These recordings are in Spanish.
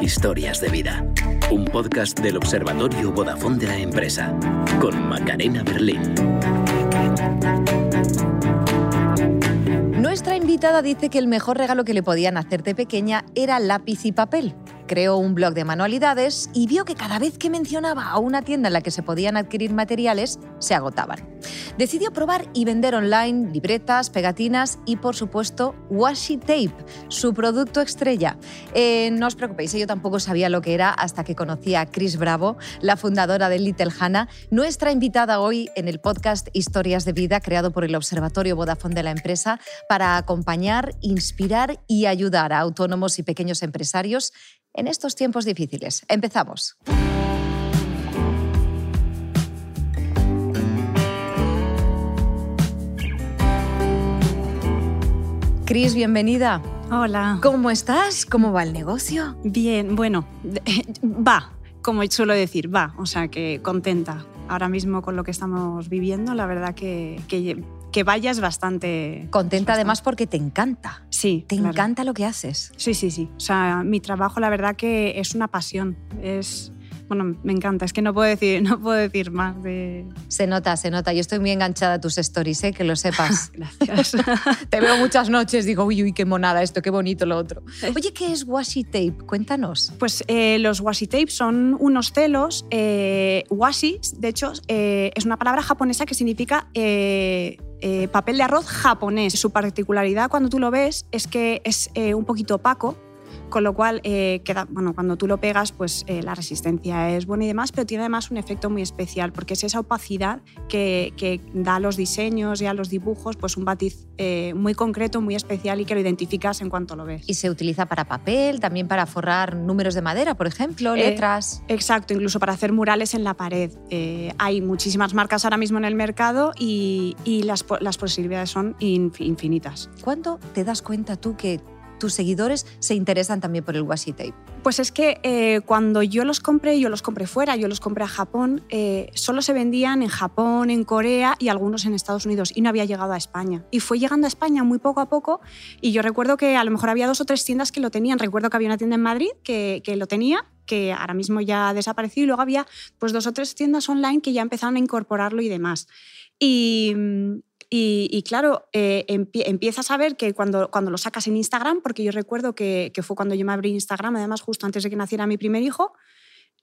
Historias de vida. Un podcast del Observatorio Vodafone de la empresa. Con Macarena Berlín. Nuestra invitada dice que el mejor regalo que le podían hacer de pequeña era lápiz y papel creó un blog de manualidades y vio que cada vez que mencionaba a una tienda en la que se podían adquirir materiales, se agotaban. Decidió probar y vender online libretas, pegatinas y, por supuesto, washi tape, su producto estrella. Eh, no os preocupéis, yo tampoco sabía lo que era hasta que conocí a Chris Bravo, la fundadora de Little Hannah, nuestra invitada hoy en el podcast Historias de Vida, creado por el Observatorio Vodafone de la empresa, para acompañar, inspirar y ayudar a autónomos y pequeños empresarios en estos tiempos difíciles. Empezamos. Cris, bienvenida. Hola. ¿Cómo estás? ¿Cómo va el negocio? Bien, bueno, va, como suelo decir, va, o sea que contenta. Ahora mismo con lo que estamos viviendo, la verdad que, que, vayas bastante... Contenta además porque te encanta. Sí. Te encanta lo que haces. Sí, sí, sí. O sea, mi trabajo la verdad que es una pasión. Es, bueno, me encanta. Es que no puedo decir, no puedo decir más de... Se nota, se nota. Yo estoy muy enganchada a tus stories, ¿eh? que lo sepas. Gracias. Te veo muchas noches, digo, uy, uy, qué monada esto, qué bonito lo otro. Oye, ¿qué es washi tape? Cuéntanos. Pues eh, los washi tape son unos celos. Eh, washi, de hecho, es una palabra japonesa que significa papel de arroz japonés. Su particularidad cuando tú lo ves es que es un poquito opaco, con lo cual eh, queda, bueno, cuando tú lo pegas, pues la resistencia es buena y demás, pero tiene además un efecto muy especial, porque es esa opacidad que, da a los diseños y a los dibujos pues un batiz muy concreto, muy especial y que lo identificas en cuanto lo ves. Y se utiliza para papel, también para forrar números de madera, por ejemplo, letras. exacto, incluso para hacer murales en la pared. hay muchísimas marcas ahora mismo en el mercado y, y las las posibilidades son infinitas. ¿Cuándo te das cuenta tú que tus seguidores se interesan también por el washi tape? Pues es que eh, cuando yo los compré, yo los compré fuera, yo los compré a Japón, eh, solo se vendían en Japón, en Corea y algunos en Estados Unidos y no había llegado a España. Y fue llegando a España muy poco a poco y yo recuerdo que a lo mejor había dos o tres tiendas que lo tenían. Recuerdo que había una tienda en Madrid que, que lo tenía que ahora mismo ya ha desaparecido y luego había pues dos o tres tiendas online que ya empezaron a incorporarlo y demás. Y, y, claro, eh, empiezas a ver que cuando, cuando lo sacas en Instagram, porque yo recuerdo que, que, fue cuando yo me abrí Instagram, además justo antes de que naciera mi primer hijo,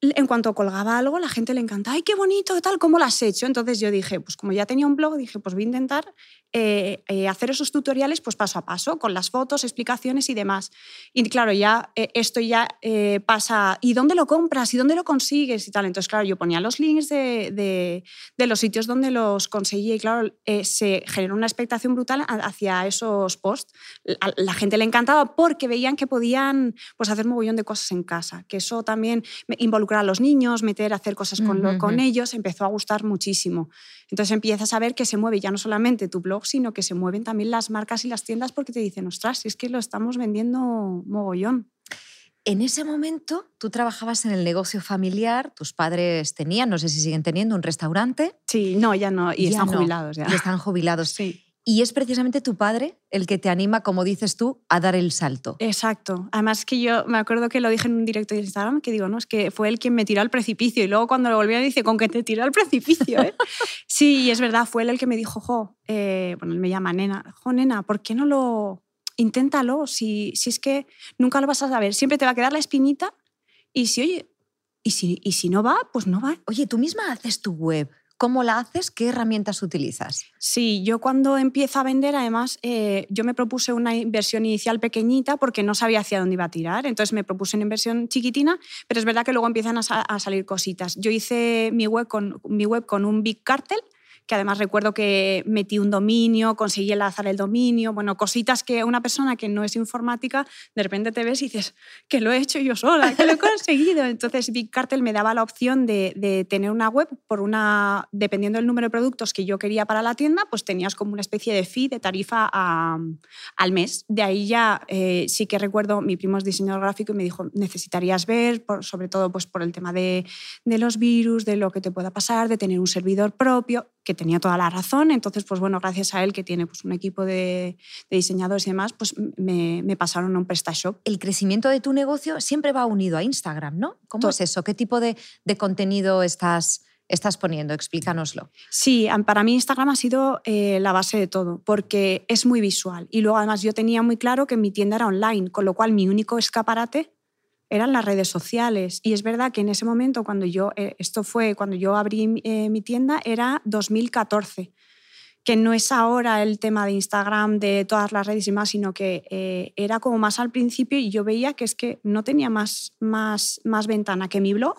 en cuanto colgaba algo, la gente le encanta, ¡ay, qué bonito! tal, ¿Cómo lo has hecho? Entonces yo dije, pues como ya tenía un blog, dije, pues voy a intentar eh, eh, hacer esos tutoriales pues paso a paso, con las fotos, explicaciones y demás. Y claro, ya eh, esto ya pasa, ¿y dónde lo compras? ¿Y dónde lo consigues? Y tal. Entonces, claro, yo ponía los links de, de, los sitios donde los conseguía y claro, se generó una expectación brutal hacia esos posts. A la gente le encantaba porque veían que podían pues, hacer mogollón de cosas en casa, que eso también involucraba a los niños, meter, hacer cosas con, con ellos, empezó a gustar muchísimo. Entonces empiezas a ver que se mueve ya no solamente tu blog, sino que se mueven también las marcas y las tiendas porque te dicen, ostras, es que lo estamos vendiendo mogollón. En ese momento tú trabajabas en el negocio familiar, tus padres tenían, no sé si siguen teniendo, un restaurante. Sí, no, ya no, y están jubilados ya. Y están jubilados. Sí. Y es precisamente tu padre el que te anima, como dices tú, a dar el salto. Exacto. Además que yo me acuerdo que lo dije en un directo de Instagram, que digo, no, es que fue él quien me tiró al precipicio. Y luego cuando lo volví a dice, con que te tiró al precipicio, ¿eh? sí, y es verdad, fue él el que me dijo, jo, eh, bueno, él me llama nena, jo, nena, ¿por qué no lo... Inténtalo, si, si es que nunca lo vas a saber, siempre te va a quedar la espinita y si, oye, y si, y si no va, pues no va. Oye, tú misma haces tu web, ¿Cómo la haces? ¿Qué herramientas utilizas? Sí, yo cuando empiezo a vender, además, eh, yo me propuse una inversión inicial pequeñita porque no sabía hacia dónde iba a tirar. Entonces me propuse una inversión chiquitina, pero es verdad que luego empiezan a, a salir cositas. Yo hice mi web con, mi web con un Big Cartel que además recuerdo que metí un dominio, conseguí enlazar el dominio, bueno, cositas que una persona que no es informática, de repente te ves y dices, que lo he hecho yo sola, que lo he conseguido. Entonces Big Cartel me daba la opción de, tener una web por una, dependiendo del número de productos que yo quería para la tienda, pues tenías como una especie de fee, de tarifa al mes. De ahí ya eh, sí que recuerdo, mi primo es diseñador gráfico y me dijo, necesitarías ver, sobre todo pues por el tema de, de los virus, de lo que te pueda pasar, de tener un servidor propio que tenía toda la razón. Entonces, pues bueno, gracias a él, que tiene pues, un equipo de, diseñadores y demás, pues me, pasaron a un PrestaShop. El crecimiento de tu negocio siempre va unido a Instagram, ¿no? ¿Cómo es eso? ¿Qué tipo de, contenido estás, estás poniendo? Explícanoslo. Sí, para mí Instagram ha sido eh, la base de todo, porque es muy visual. Y luego además yo tenía muy claro que mi tienda era online, con lo cual mi único escaparate eran las redes sociales. Y es verdad que en ese momento, cuando yo, eh, esto fue cuando yo abrí eh, mi tienda, era 2014 que no es ahora el tema de Instagram, de todas las redes y más, sino que eh, era como más al principio y yo veía que es que no tenía más, más, más ventana que mi blog,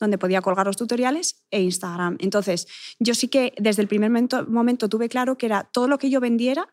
donde podía colgar los tutoriales, e Instagram. Entonces, yo sí que desde el primer momento, momento tuve claro que era todo lo que yo vendiera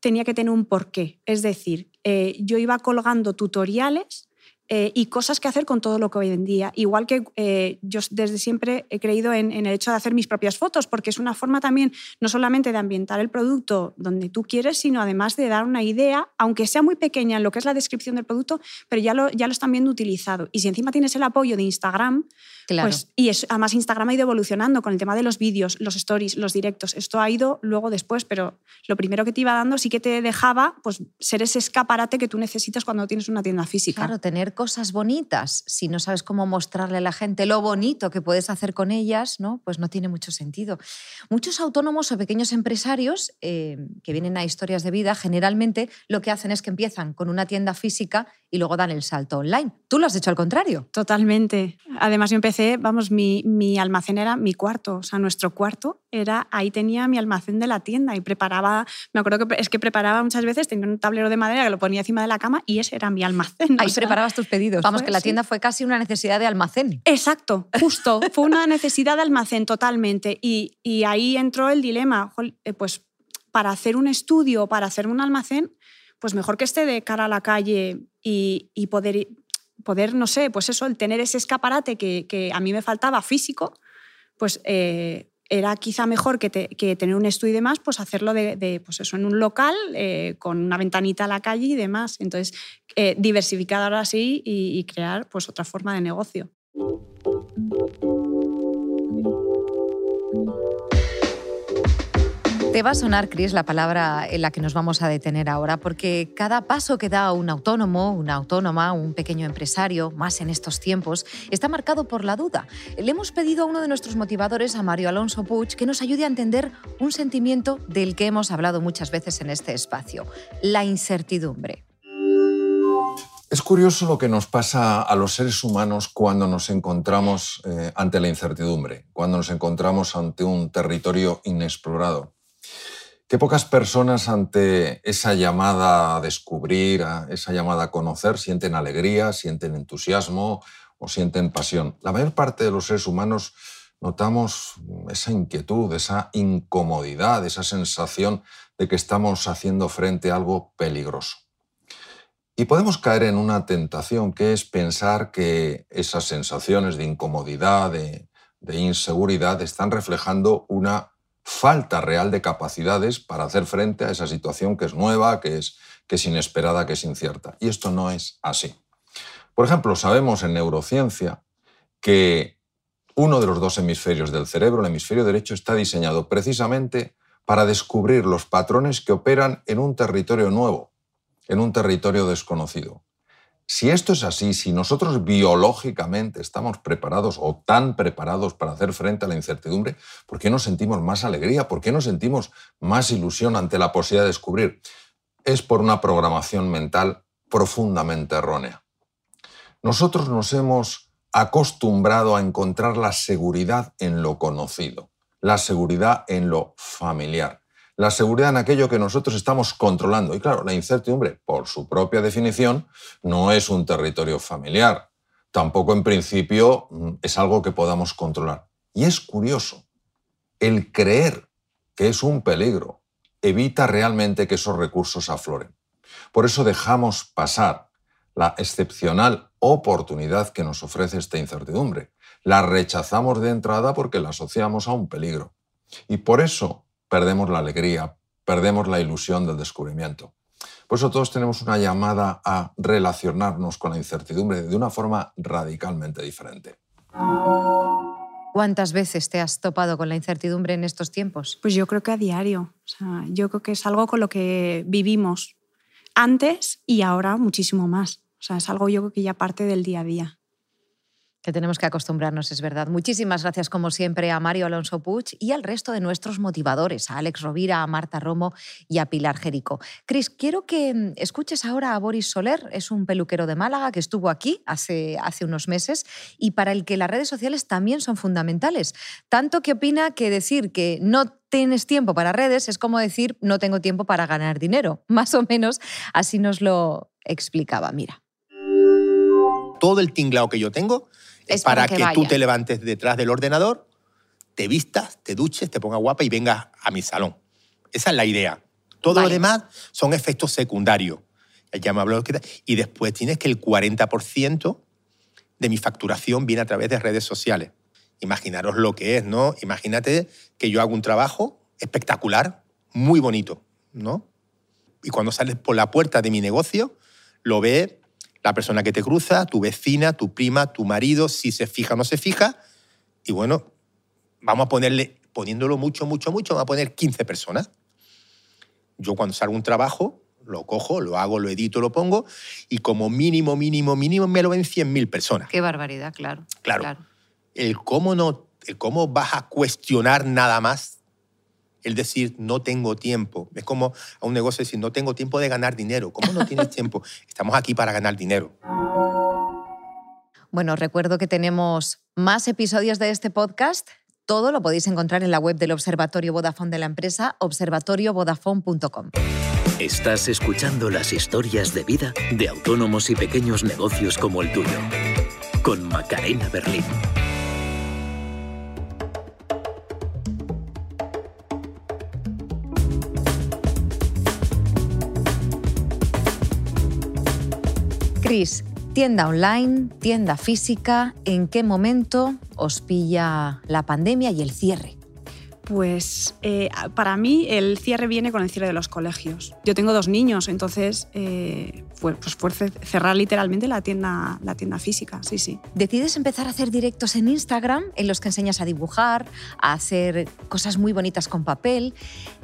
tenía que tener un porqué. Es decir, yo iba colgando tutoriales eh, y cosas que hacer con todo lo que hoy en día. Igual que eh, yo desde siempre he creído en, el hecho de hacer mis propias fotos, porque es una forma también no solamente de ambientar el producto donde tú quieres, sino además de dar una idea, aunque sea muy pequeña en lo que es la descripción del producto, pero ya lo, ya lo están viendo utilizado. Y si encima tienes el apoyo de Instagram, claro. pues, y es, además Instagram ha ido evolucionando con el tema de los vídeos, los stories, los directos. Esto ha ido luego después, pero lo primero que te iba dando sí que te dejaba pues, ser ese escaparate que tú necesitas cuando tienes una tienda física. Claro, tener cosas bonitas, si no sabes cómo mostrarle a la gente lo bonito que puedes hacer con ellas, ¿no? pues no tiene mucho sentido. Muchos autónomos o pequeños empresarios eh, que vienen a historias de vida, generalmente lo que hacen es que empiezan con una tienda física y luego dan el salto online. Tú lo has hecho al contrario. Totalmente. Además, yo empecé, vamos, mi, mi almacén era mi cuarto, o sea, nuestro cuarto era, ahí tenía mi almacén de la tienda y preparaba, me acuerdo que es que preparaba muchas veces, tenía un tablero de madera que lo ponía encima de la cama y ese era mi almacén. Ahí preparabas tus pedidos. Vamos, que la tienda fue casi una necesidad de almacén. Exacto, justo, fue una necesidad de almacén totalmente. Y, y ahí entró el dilema, eh, pues para hacer un estudio, para hacer un almacén, pues mejor que esté de cara a la calle y, poder, poder, no sé, pues eso, el tener ese escaparate que, a mí me faltaba físico, pues eh, era quizá mejor que, tener un estudio y demás, pues hacerlo de, pues eso, en un local, eh, con una ventanita a la calle y demás. Entonces, eh, diversificar ahora sí y, y crear pues otra forma de negocio. Te va a sonar, Cris, la palabra en la que nos vamos a detener ahora, porque cada paso que da un autónomo, una autónoma, un pequeño empresario, más en estos tiempos, está marcado por la duda. Le hemos pedido a uno de nuestros motivadores, a Mario Alonso Puig, que nos ayude a entender un sentimiento del que hemos hablado muchas veces en este espacio, la incertidumbre. Es curioso lo que nos pasa a los seres humanos cuando nos encontramos eh, ante la incertidumbre, cuando nos encontramos ante un territorio inexplorado. Qué pocas personas ante esa llamada a descubrir, a esa llamada a conocer, sienten alegría, sienten entusiasmo o sienten pasión. La mayor parte de los seres humanos notamos esa inquietud, esa incomodidad, esa sensación de que estamos haciendo frente a algo peligroso. Y podemos caer en una tentación que es pensar que esas sensaciones de incomodidad, de, de inseguridad, están reflejando una falta real de capacidades para hacer frente a esa situación que es nueva, que es, que es inesperada, que es incierta. Y esto no es así. Por ejemplo, sabemos en neurociencia que uno de los dos hemisferios del cerebro, el hemisferio derecho, está diseñado precisamente para descubrir los patrones que operan en un territorio nuevo, en un territorio desconocido. Si esto es así, si nosotros biológicamente estamos preparados o tan preparados para hacer frente a la incertidumbre, ¿por qué no sentimos más alegría? ¿Por qué no sentimos más ilusión ante la posibilidad de descubrir? Es por una programación mental profundamente errónea. Nosotros nos hemos acostumbrado a encontrar la seguridad en lo conocido, la seguridad en lo familiar la seguridad en aquello que nosotros estamos controlando. Y claro, la incertidumbre, por su propia definición, no es un territorio familiar. Tampoco en principio mm, es algo que podamos controlar. Y es curioso, el creer que es un peligro evita realmente que esos recursos afloren. Por eso dejamos pasar la excepcional oportunidad que nos ofrece esta incertidumbre. La rechazamos de entrada porque la asociamos a un peligro. Y por eso perdemos la alegría, perdemos la ilusión del descubrimiento. Por eso todos tenemos una llamada a relacionarnos con la incertidumbre de una forma radicalmente diferente. ¿Cuántas veces te has topado con la incertidumbre en estos tiempos? Pues yo creo que a diario. O sea, yo creo que es algo con lo que vivimos antes y ahora muchísimo más. O sea, es algo yo creo que ya parte del día a día que tenemos que acostumbrarnos, es verdad. Muchísimas gracias, como siempre, a Mario Alonso Puig y al resto de nuestros motivadores, a Alex Rovira, a Marta Romo y a Pilar Jerico. Cris, quiero que mm, escuches ahora a Boris Soler, es un peluquero de Málaga que estuvo aquí hace, hace unos meses y para el que las redes sociales también son fundamentales. Tanto que opina que decir que no tienes tiempo para redes es como decir no tengo tiempo para ganar dinero. Más o menos así nos lo explicaba. Mira. Todo el tinglado que yo tengo es para, que, tú te levantes detrás del ordenador, te vistas, te duches, te pongas guapa y vengas a mi salón. Esa es la idea. Todo lo demás son efectos secundarios. Ya me habló, y después tienes que el 40% de mi facturación viene a través de redes sociales. Imaginaros lo que es, ¿no? Imagínate que yo hago un trabajo espectacular, muy bonito, ¿no? Y cuando sales por la puerta de mi negocio, lo ve la persona que te cruza, tu vecina, tu prima, tu marido, si se fija o no se fija. Y bueno, vamos a ponerle, poniéndolo mucho, mucho, mucho, vamos a poner 15 personas. Yo cuando salgo un trabajo, lo cojo, lo hago, lo edito, lo pongo, y como mínimo, mínimo, mínimo, me lo ven 100.000 personas. Qué barbaridad, claro. Claro. El, cómo no, el cómo vas a cuestionar nada más el decir no tengo tiempo. Es como a un negocio decir no tengo tiempo de ganar dinero. ¿Cómo no tienes tiempo? Estamos aquí para ganar dinero. Bueno, recuerdo que tenemos más episodios de este podcast. Todo lo podéis encontrar en la web del Observatorio Vodafone de la empresa, observatoriovodafone.com. Estás escuchando las historias de vida de autónomos y pequeños negocios como el tuyo, con Macarena Berlín. Cris, tienda online, tienda física, ¿en qué momento os pilla la pandemia y el cierre? Pues eh, para mí el cierre viene con el cierre de los colegios. Yo tengo dos niños, entonces eh, pues fue cerrar literalmente la tienda, la tienda física, sí, sí. Decides empezar a hacer directos en Instagram en los que enseñas a dibujar, a hacer cosas muy bonitas con papel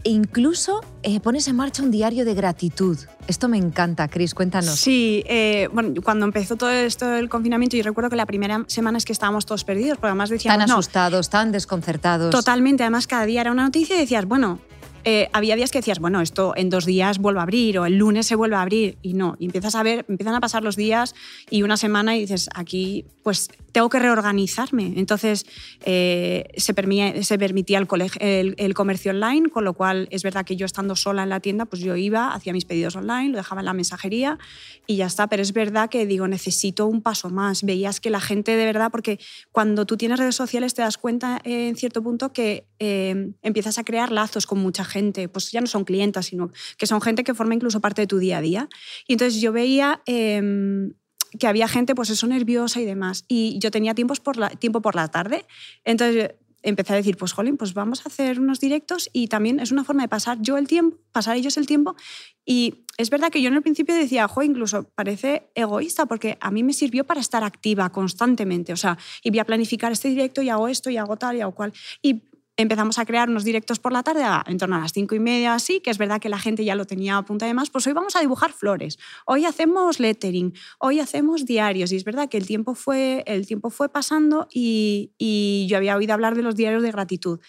e incluso eh, pones en marcha un diario de gratitud. Esto me encanta, Cris, cuéntanos. Sí, eh, bueno, cuando empezó todo esto del confinamiento, yo recuerdo que la primera semana es que estábamos todos perdidos, porque además decíamos... Tan asustados, tan desconcertados. Totalmente, además cada día era una noticia y decías, bueno, eh, había días que decías, bueno, esto en dos días vuelve a abrir o el lunes se vuelve a abrir y no. Y empiezas a ver, empiezan a pasar los días y una semana y dices, aquí pues tengo que reorganizarme. Entonces eh, se, permitía, se permitía el, el, comercio online, con lo cual es verdad que yo estando sola en la tienda, pues yo iba, hacía mis pedidos online, lo dejaba en la mensajería y ya está. Pero es verdad que digo, necesito un paso más. Veías que la gente de verdad, porque cuando tú tienes redes sociales te das cuenta en cierto punto que eh, empiezas a crear lazos con mucha gente, pues ya no son clientas, sino que son gente que forma incluso parte de tu día a día. Y entonces yo veía... Em, que había gente, pues eso, nerviosa y demás. Y yo tenía tiempos por la, tiempo por la tarde. Entonces empecé a decir, pues jolín, pues vamos a hacer unos directos y también es una forma de pasar yo el tiempo, pasar ellos el tiempo. Y es verdad que yo en el principio decía, jo, incluso parece egoísta porque a mí me sirvió para estar activa constantemente. O sea, y voy a planificar este directo y hago esto y hago tal y hago cual. Y empezamos a crear unos directos por la tarde, en torno a las cinco y media, así, que es verdad que la gente ya lo tenía a punta de más, pues hoy vamos a dibujar flores, hoy hacemos lettering, hoy hacemos diarios, y es verdad que el tiempo fue, el tiempo fue pasando y, y yo había oído hablar de los diarios de gratitud.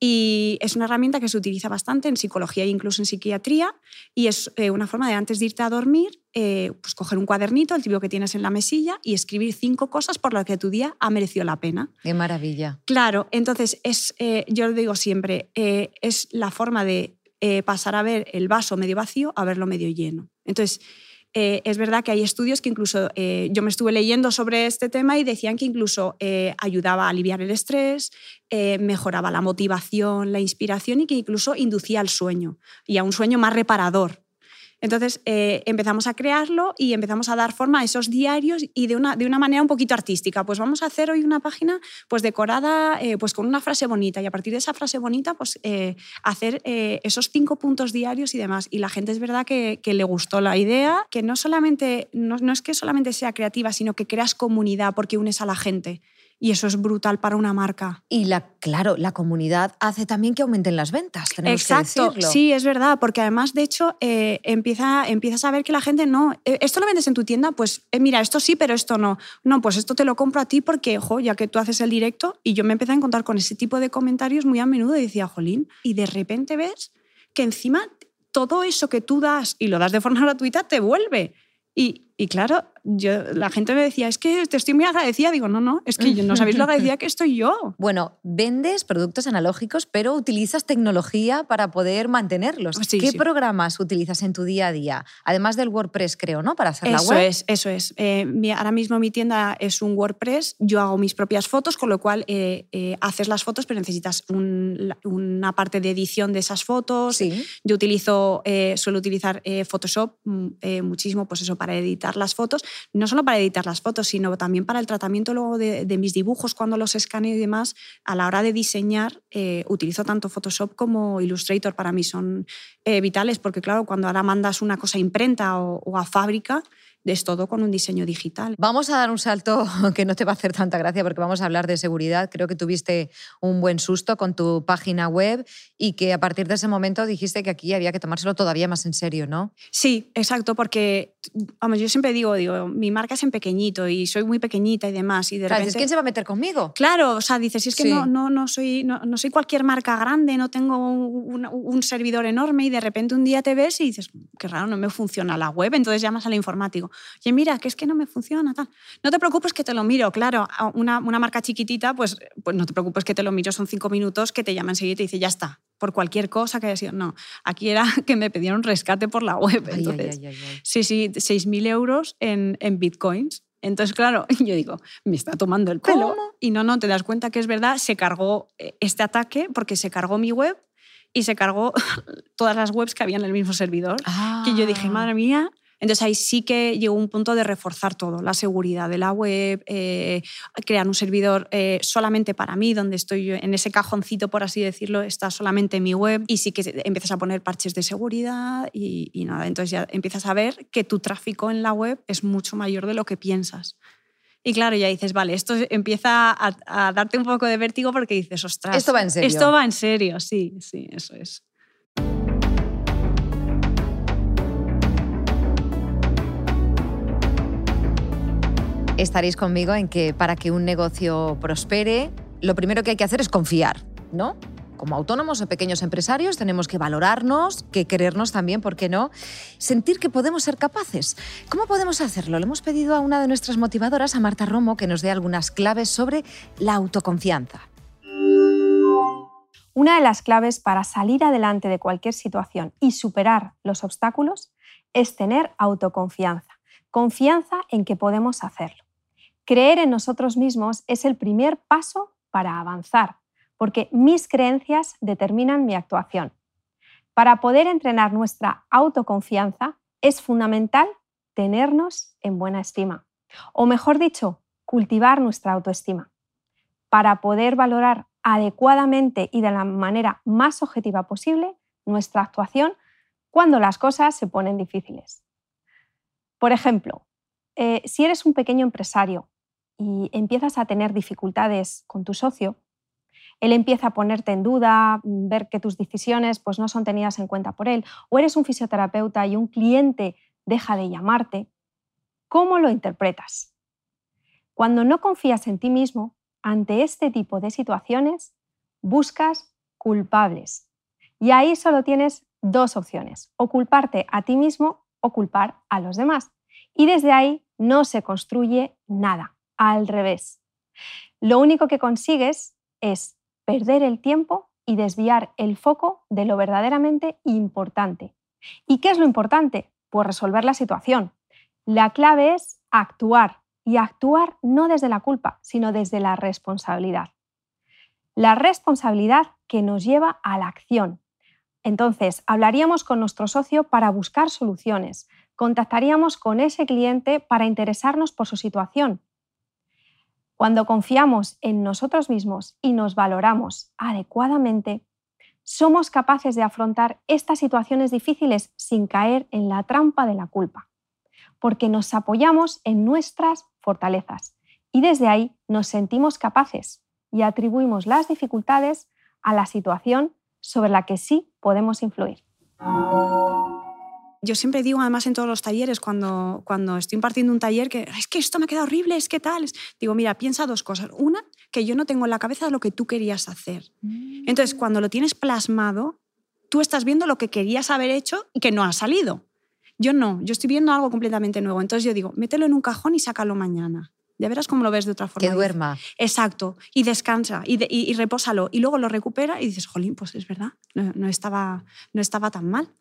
Y es una herramienta que se utiliza bastante en psicología e incluso en psiquiatría y es eh, una forma de antes de irte a dormir, eh, pues coger un cuadernito, el tipo que tienes en la mesilla y escribir cinco cosas por las que tu día ha merecido la pena. Qué maravilla. Claro, entonces es, eh, yo lo digo siempre, es la forma de pasar a ver el vaso medio vacío a verlo medio lleno. Entonces, eh, es verdad que hay estudios que incluso eh, yo me estuve leyendo sobre este tema y decían que incluso eh, ayudaba a aliviar el estrés, mejoraba la motivación, la inspiración y que incluso inducía al sueño y a un sueño más reparador. Entonces eh, empezamos a crearlo y empezamos a dar forma a esos diarios y de una, de una manera un poquito artística. Pues vamos a hacer hoy una página pues decorada eh, pues con una frase bonita y a partir de esa frase bonita pues eh, hacer esos cinco puntos diarios y demás. Y la gente es verdad que, que le gustó la idea, que no, solamente, no, no es que solamente sea creativa, sino que creas comunidad porque unes a la gente Y eso es brutal para una marca. Y la, claro, la comunidad hace también que aumenten las ventas. Exacto, sí, es verdad, porque además, de hecho, eh, empieza, empiezas a ver que la gente no, eh, esto lo vendes en tu tienda, pues eh, mira, esto sí, pero esto no. No, pues esto te lo compro a ti porque, ojo, ya que tú haces el directo, y yo me empecé a encontrar con ese tipo de comentarios muy a menudo y decía, jolín, y de repente ves que encima todo eso que tú das y lo das de forma gratuita te vuelve. Y, y claro, yo, la gente me decía, es que te estoy muy agradecida. Digo, no, no, es que no sabéis lo agradecida que estoy yo. Bueno, vendes productos analógicos, pero utilizas tecnología para poder mantenerlos. ¿Qué programas utilizas en tu día a día? Además del WordPress, creo, ¿no? Para hacer la web. Eso es, eso es. Eh, ahora mismo mi tienda es un WordPress, yo hago mis propias fotos, con lo cual eh, eh, haces las fotos, pero necesitas una parte de edición de esas fotos. Sí. Yo utilizo, suelo utilizar Photoshop mm, muchísimo, pues eso, para editar las fotos no solo para editar las fotos, sino también para el tratamiento luego de, mis dibujos cuando los escaneo y demás. A la hora de diseñar, eh, utilizo tanto Photoshop como Illustrator. Para mí son eh, vitales porque, claro, cuando ahora mandas una cosa a imprenta o a fábrica, es todo con un diseño digital. Vamos a dar un salto que no te va a hacer tanta gracia porque vamos a hablar de seguridad. Creo que tuviste un buen susto con tu página web y que a partir de ese momento dijiste que aquí había que tomárselo todavía más en serio, ¿no? Sí, exacto, porque vamos, yo siempre digo, digo, mi marca es en pequeñito y soy muy pequeñita y demás. Y de repente... ¿quién se va a meter conmigo? Claro, o sea, dices, si es que no, no, no, soy, no, no, soy cualquier marca grande, no tengo un, un servidor enorme y de repente un día te ves y dices, qué raro, no me funciona la web, entonces llamas al informático. Oye, mira, que es que no me funciona, tal. No te preocupes que te lo miro, claro. Una, una marca chiquitita, pues, pues no te preocupes que te lo miro, son cinco minutos que te llama enseguida y te dice, ya está, por cualquier cosa que haya sido. No, aquí era que me pedían rescate por la web. Entonces, sí, sí, 6.000 euros en, en bitcoins. Entonces, claro, yo digo, me está tomando el pelo. Y no, no, te das cuenta que es verdad, se cargó eh, este ataque porque se cargó mi web y se cargó todas las webs que había en el mismo servidor. Que yo dije, ah. madre mía, entonces ahí sí que llegó un punto de reforzar todo, la seguridad de la web, eh, crear un servidor eh, solamente para mí, donde estoy en ese cajoncito, por así decirlo, está solamente mi web y sí que empiezas a poner parches de seguridad y, nada, entonces ya empiezas a ver que tu tráfico en la web es mucho mayor de lo que piensas. Y claro, ya dices, vale, esto empieza a, a, darte un poco de vértigo porque dices, ostras. Esto va en serio. Esto va en serio, sí, sí, eso es. Estaréis conmigo en que para que un negocio prospere, lo primero que hay que hacer es confiar, ¿no? Como autónomos o pequeños empresarios tenemos que valorarnos, que querernos también, ¿por qué no? Sentir que podemos ser capaces. ¿Cómo podemos hacerlo? Le hemos pedido a una de nuestras motivadoras, a Marta Romo, que nos dé algunas claves sobre la autoconfianza. Una de las claves para salir adelante de cualquier situación y superar los obstáculos es tener autoconfianza, confianza en que podemos hacerlo. Creer en nosotros mismos es el primer paso para avanzar, porque mis creencias determinan mi actuación. Para poder entrenar nuestra autoconfianza es fundamental tenernos en buena estima, o mejor dicho, cultivar nuestra autoestima. Para poder valorar adecuadamente y de la manera más objetiva posible nuestra actuación cuando las cosas se ponen difíciles. Por ejemplo, eh, si eres un pequeño empresario y empiezas a tener dificultades con tu socio, él empieza a ponerte en duda, mm, ver que tus decisiones pues, no son tenidas en cuenta por él, o eres un fisioterapeuta y un cliente deja de llamarte, ¿cómo lo interpretas? Cuando no confías en ti mismo, ante este tipo de situaciones, buscas culpables. Y ahí solo tienes dos opciones, o culparte a ti mismo o culpar a los demás. Y desde ahí no se construye nada al revés. Lo único que consigues es perder el tiempo y desviar el foco de lo verdaderamente importante. ¿Y qué es lo importante? Pues resolver la situación. La clave es actuar y actuar no desde la culpa, sino desde la responsabilidad. La responsabilidad que nos lleva a la acción. Entonces, hablaríamos con nuestro socio para buscar soluciones, contactaríamos con ese cliente para interesarnos por su situación cuando confiamos en nosotros mismos y nos valoramos adecuadamente, somos capaces de afrontar estas situaciones difíciles sin caer en la trampa de la culpa, porque nos apoyamos en nuestras fortalezas Y desde ahí nos sentimos capaces y atribuimos las dificultades a la situación sobre la que sí podemos influir. Yo siempre digo, además en todos los talleres, cuando, cuando estoy impartiendo un taller, que es que esto me queda horrible, es que tal. Digo, mira, piensa dos cosas. Una, que yo no tengo en la cabeza lo que tú querías hacer. Mm. Entonces, cuando lo tienes plasmado, tú estás viendo lo que querías haber hecho y que no ha salido. Yo no, yo estoy viendo algo completamente nuevo. Entonces yo digo, mételo en un cajón y sácalo mañana. Ya verás cómo lo ves de otra forma. Que duerma. Exacto. Y descansa y, y, repósalo. Y luego lo recupera y dices, jolín, pues es verdad, no, estaba, no estaba tan mal.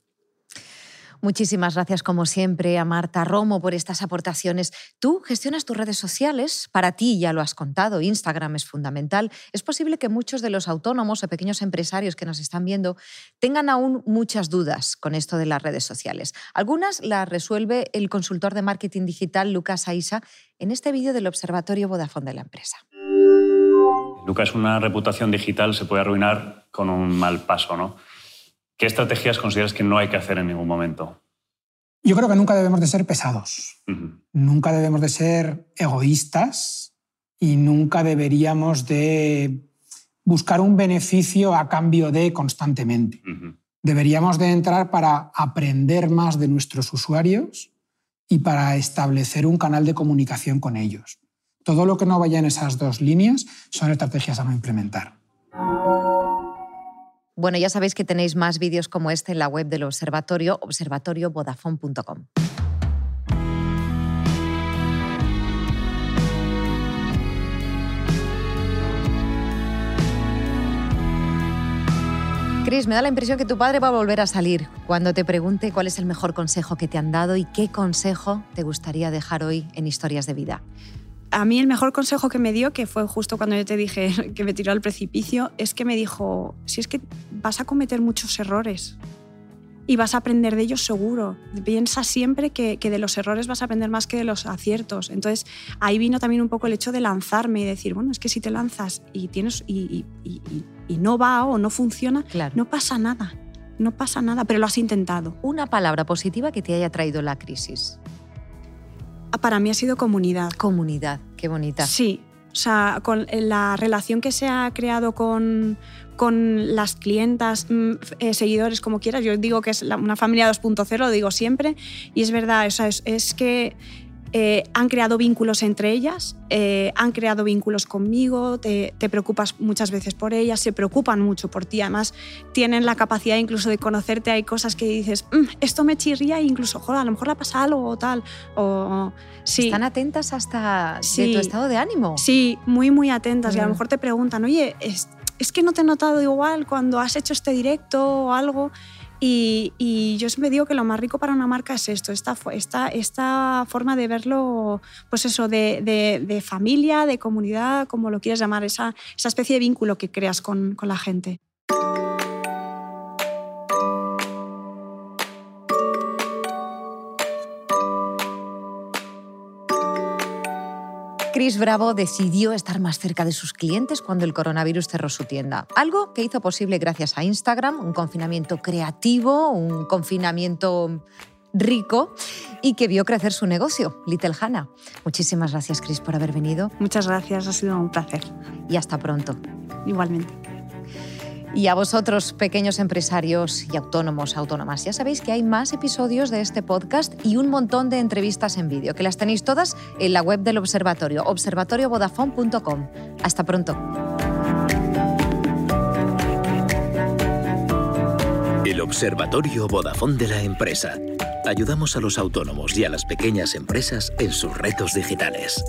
Muchísimas gracias, como siempre, a Marta Romo por estas aportaciones. Tú gestionas tus redes sociales, para ti ya lo has contado, Instagram es fundamental. Es posible que muchos de los autónomos o pequeños empresarios que nos están viendo tengan aún muchas dudas con esto de las redes sociales. Algunas las resuelve el consultor de marketing digital Lucas Aisa en este vídeo del Observatorio Vodafone de la empresa. Lucas, una reputación digital se puede arruinar con un mal paso, ¿no? ¿Qué estrategias consideras que no hay que hacer en ningún momento? Yo creo que nunca debemos de ser pesados, nunca debemos de ser egoístas y nunca deberíamos de buscar un beneficio a cambio de constantemente. Deberíamos de entrar para aprender más de nuestros usuarios y para establecer un canal de comunicación con ellos. Todo lo que no vaya en esas dos líneas son estrategias a no implementar. Bueno, ya sabéis que tenéis más vídeos como este en la web del observatorio, observatoriovodafone.com. Cris, me da la impresión que tu padre va a volver a salir cuando te pregunte cuál es el mejor consejo que te han dado y qué consejo te gustaría dejar hoy en Historias de Vida a mí el mejor consejo que me dio, que fue justo cuando yo te dije que me tiró al precipicio, es que me dijo, si es que vas a cometer muchos errores y vas a aprender de ellos seguro. Piensa siempre que, de los errores vas a aprender más que de los aciertos. Entonces ahí vino también un poco el hecho de lanzarme y decir, bueno, es que si te lanzas y, tienes, y, no va o no funciona, no pasa nada. No pasa nada, pero lo has intentado. Una palabra positiva que te haya traído la crisis. Para mí ha sido comunidad. Comunidad, qué bonita. Sí, o sea, con la relación que se ha creado con, con las clientas, mm, eh, seguidores, como quieras, yo digo que es una familia 2.0, lo digo siempre, y es verdad, o sea, es que eh, han creado vínculos entre ellas, eh, han creado vínculos conmigo, te, preocupas muchas veces por ellas, se preocupan mucho por ti, además tienen la capacidad incluso de conocerte, hay cosas que dices, mm, esto me chirría e incluso, joder, a lo mejor la pasa algo o tal. O, sí. Están atentas hasta de tu estado de ánimo. Sí, muy, muy atentas y a lo mm. mejor te preguntan, oye, es, es que no te he notado igual cuando has hecho este directo o algo. Y, yo siempre digo que lo más rico para una marca es esto, esta, esta, esta forma de verlo, pues eso, de, familia, de comunidad, como lo quieras llamar, esa, esa especie de vínculo que creas con, con la gente. Chris Bravo decidió estar más cerca de sus clientes cuando el coronavirus cerró su tienda. Algo que hizo posible gracias a Instagram, un confinamiento creativo, un confinamiento rico y que vio crecer su negocio, Little Hannah. Muchísimas gracias, Chris, por haber venido. Muchas gracias, ha sido un placer. Y hasta pronto. Igualmente. Y a vosotros, pequeños empresarios y autónomos, autónomas, ya sabéis que hay más episodios de este podcast y un montón de entrevistas en vídeo, que las tenéis todas en la web del observatorio, observatoriovodafone.com. Hasta pronto. El Observatorio Vodafone de la empresa. Ayudamos a los autónomos y a las pequeñas empresas en sus retos digitales.